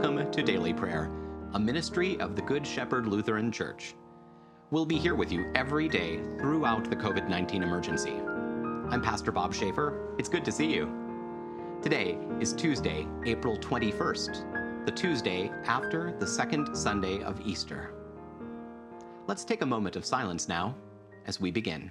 welcome to Daily Prayer, a ministry of the Good Shepherd Lutheran Church. We'll be here with you every day throughout the COVID 19 emergency. I'm Pastor Bob Schaefer. It's good to see you. Today is Tuesday, April 21st, the Tuesday after the second Sunday of Easter. Let's take a moment of silence now as we begin.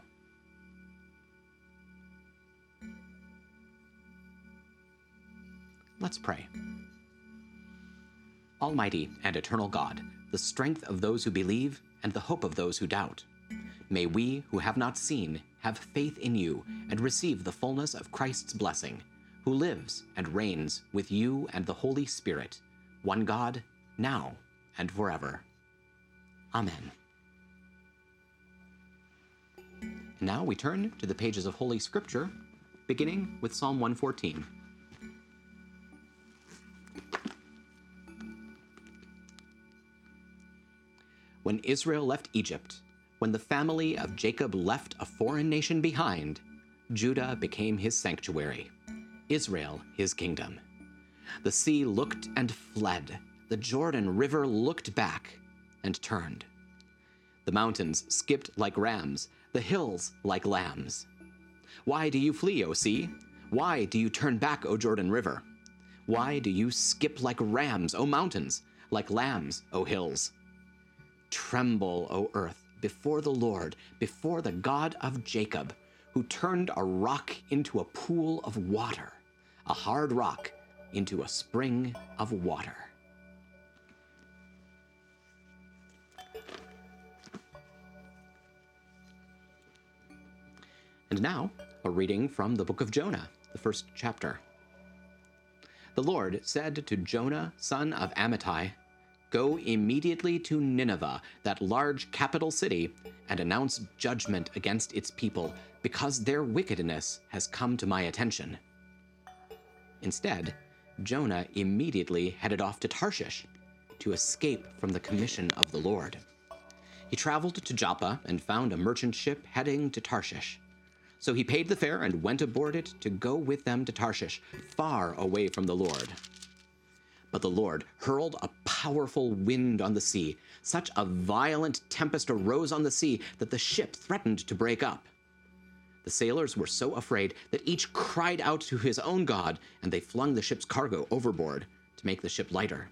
Let's pray. Almighty and eternal God, the strength of those who believe and the hope of those who doubt, may we who have not seen have faith in you and receive the fullness of Christ's blessing, who lives and reigns with you and the Holy Spirit, one God, now and forever. Amen. Now we turn to the pages of Holy Scripture, beginning with Psalm 114. When Israel left Egypt, when the family of Jacob left a foreign nation behind, Judah became his sanctuary, Israel his kingdom. The sea looked and fled, the Jordan River looked back and turned. The mountains skipped like rams, the hills like lambs. Why do you flee, O sea? Why do you turn back, O Jordan River? Why do you skip like rams, O mountains, like lambs, O hills? Tremble, O earth, before the Lord, before the God of Jacob, who turned a rock into a pool of water, a hard rock into a spring of water. And now, a reading from the book of Jonah, the first chapter. The Lord said to Jonah, son of Amittai, Go immediately to Nineveh, that large capital city, and announce judgment against its people, because their wickedness has come to my attention. Instead, Jonah immediately headed off to Tarshish to escape from the commission of the Lord. He traveled to Joppa and found a merchant ship heading to Tarshish. So he paid the fare and went aboard it to go with them to Tarshish, far away from the Lord. But the Lord hurled a powerful wind on the sea. Such a violent tempest arose on the sea that the ship threatened to break up. The sailors were so afraid that each cried out to his own God, and they flung the ship's cargo overboard to make the ship lighter.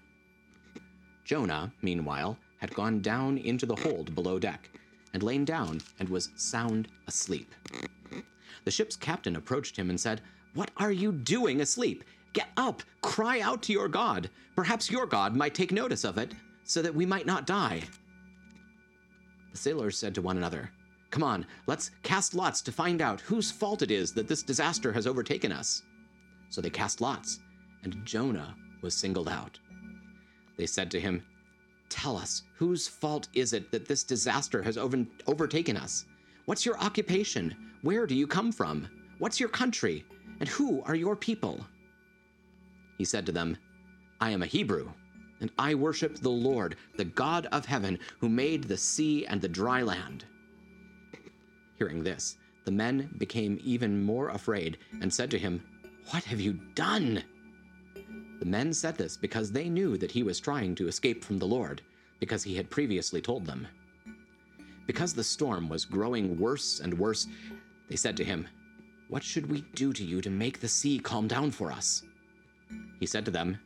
Jonah, meanwhile, had gone down into the hold below deck and lain down and was sound asleep. The ship's captain approached him and said, What are you doing asleep? Get up, cry out to your God. Perhaps your God might take notice of it, so that we might not die. The sailors said to one another, Come on, let's cast lots to find out whose fault it is that this disaster has overtaken us. So they cast lots, and Jonah was singled out. They said to him, Tell us, whose fault is it that this disaster has over- overtaken us? What's your occupation? Where do you come from? What's your country? And who are your people? He said to them, I am a Hebrew, and I worship the Lord, the God of heaven, who made the sea and the dry land. Hearing this, the men became even more afraid and said to him, What have you done? The men said this because they knew that he was trying to escape from the Lord, because he had previously told them. Because the storm was growing worse and worse, they said to him, What should we do to you to make the sea calm down for us? He said to them,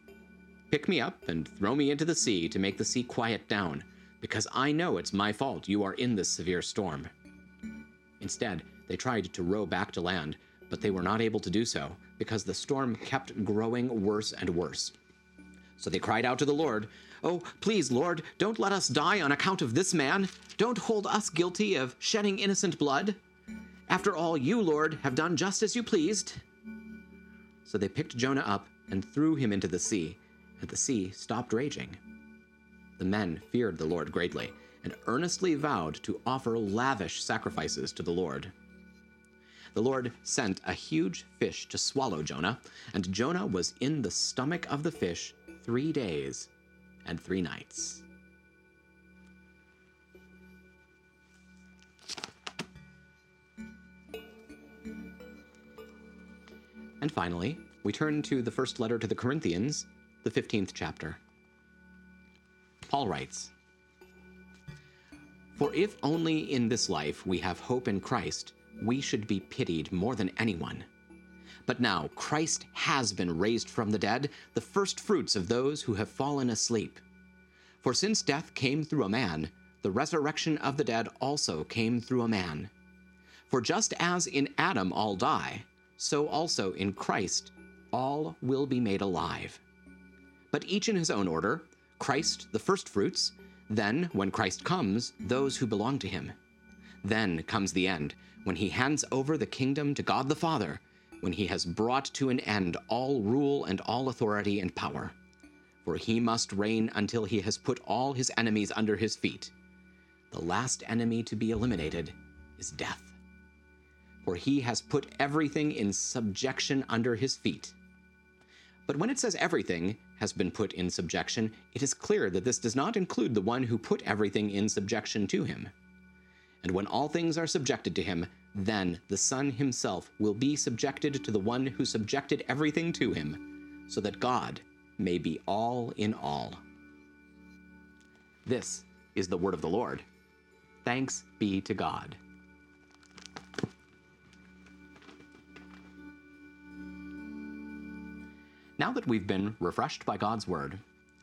Pick me up and throw me into the sea to make the sea quiet down, because I know it's my fault you are in this severe storm. Instead, they tried to row back to land, but they were not able to do so, because the storm kept growing worse and worse. So they cried out to the Lord, Oh, please, Lord, don't let us die on account of this man. Don't hold us guilty of shedding innocent blood. After all, you, Lord, have done just as you pleased. So they picked Jonah up and threw him into the sea, and the sea stopped raging. The men feared the Lord greatly and earnestly vowed to offer lavish sacrifices to the Lord. The Lord sent a huge fish to swallow Jonah, and Jonah was in the stomach of the fish three days and three nights. And finally, we turn to the first letter to the Corinthians, the 15th chapter. Paul writes For if only in this life we have hope in Christ, we should be pitied more than anyone. But now Christ has been raised from the dead, the first fruits of those who have fallen asleep. For since death came through a man, the resurrection of the dead also came through a man. For just as in Adam all die, so also in Christ all will be made alive. But each in his own order Christ the firstfruits, then, when Christ comes, those who belong to him. Then comes the end, when he hands over the kingdom to God the Father, when he has brought to an end all rule and all authority and power. For he must reign until he has put all his enemies under his feet. The last enemy to be eliminated is death. For he has put everything in subjection under his feet. But when it says everything has been put in subjection, it is clear that this does not include the one who put everything in subjection to him. And when all things are subjected to him, then the Son himself will be subjected to the one who subjected everything to him, so that God may be all in all. This is the word of the Lord. Thanks be to God. Now that we've been refreshed by God's word,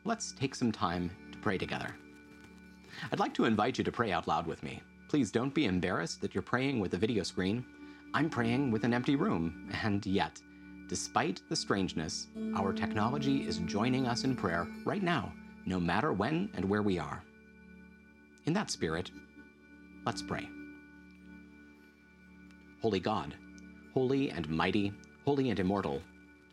let's take some time to pray together. I'd like to invite you to pray out loud with me. Please don't be embarrassed that you're praying with a video screen. I'm praying with an empty room, and yet, despite the strangeness, our technology is joining us in prayer right now, no matter when and where we are. In that spirit, let's pray. Holy God, holy and mighty, holy and immortal,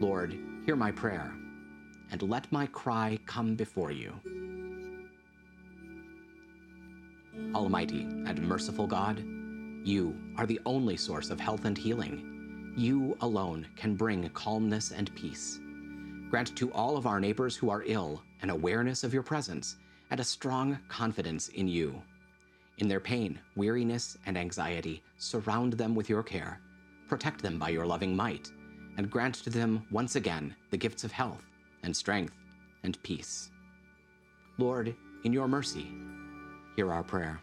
Lord, hear my prayer, and let my cry come before you. Almighty and merciful God, you are the only source of health and healing. You alone can bring calmness and peace. Grant to all of our neighbors who are ill an awareness of your presence and a strong confidence in you. In their pain, weariness, and anxiety, surround them with your care protect them by your loving might, and grant to them once again the gifts of health and strength and peace. Lord, in your mercy, hear our prayer.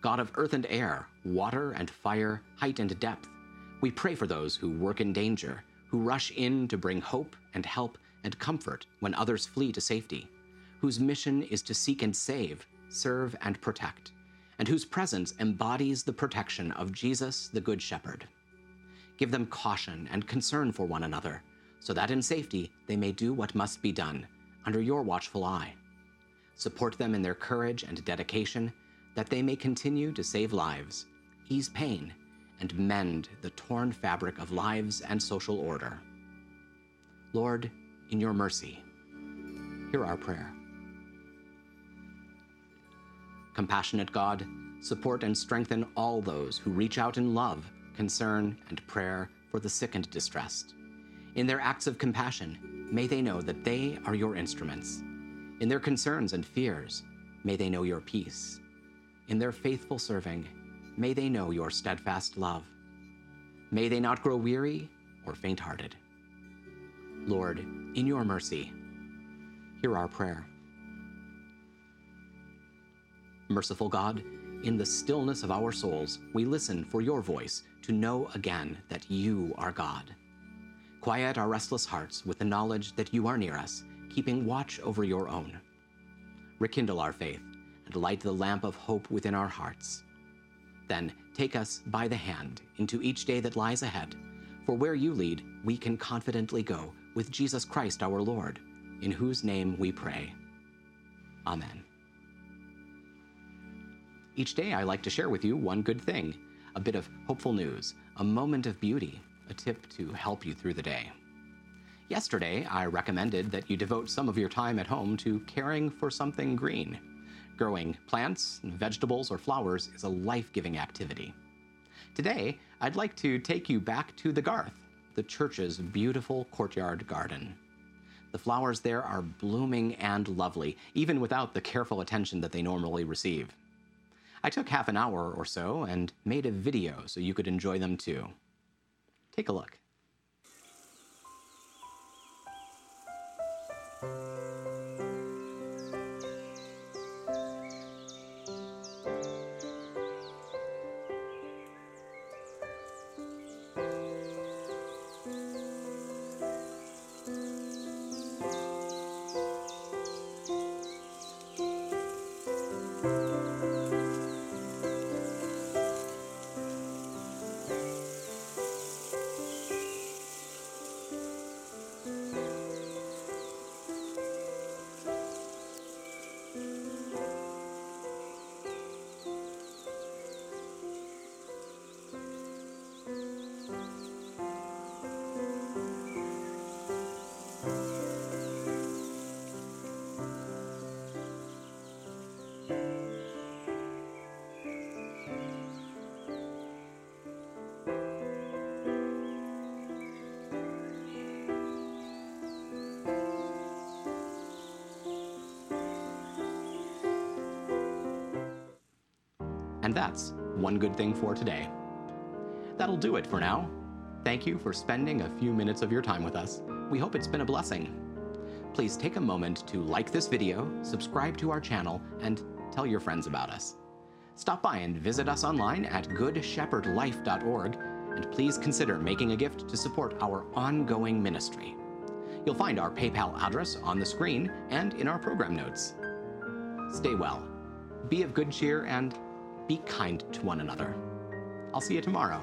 God of earth and air, water and fire, height and depth, we pray for those who work in danger, who rush in to bring hope and help and comfort when others flee to safety, whose mission is to seek and save, serve and protect, and whose presence embodies the protection of Jesus, the Good Shepherd. Give them caution and concern for one another, so that in safety they may do what must be done, under your watchful eye. Support them in their courage and dedication, that they may continue to save lives, ease pain, and mend the torn fabric of lives and social order. Lord, in your mercy, hear our prayer. Compassionate God, support and strengthen all those who reach out in love, concern, and prayer for the sick and distressed. In their acts of compassion, may they know that they are your instruments. In their concerns and fears, may they know your peace. In their faithful serving, may they know your steadfast love. May they not grow weary or faint hearted. Lord, in your mercy, hear our prayer. Merciful God, in the stillness of our souls, we listen for your voice to know again that you are God. Quiet our restless hearts with the knowledge that you are near us, keeping watch over your own. Rekindle our faith and light the lamp of hope within our hearts. Then take us by the hand into each day that lies ahead, for where you lead, we can confidently go with Jesus Christ our Lord, in whose name we pray. Amen. Each day, I like to share with you one good thing a bit of hopeful news, a moment of beauty, a tip to help you through the day. Yesterday, I recommended that you devote some of your time at home to caring for something green. Growing plants, vegetables, or flowers is a life giving activity. Today, I'd like to take you back to the Garth, the church's beautiful courtyard garden. The flowers there are blooming and lovely, even without the careful attention that they normally receive. I took half an hour or so and made a video so you could enjoy them too. Take a look. And that's one good thing for today. That'll do it for now. Thank you for spending a few minutes of your time with us. We hope it's been a blessing. Please take a moment to like this video, subscribe to our channel, and tell your friends about us. Stop by and visit us online at goodshepherdlife.org, and please consider making a gift to support our ongoing ministry. You'll find our PayPal address on the screen and in our program notes. Stay well, be of good cheer, and be kind to one another. I'll see you tomorrow.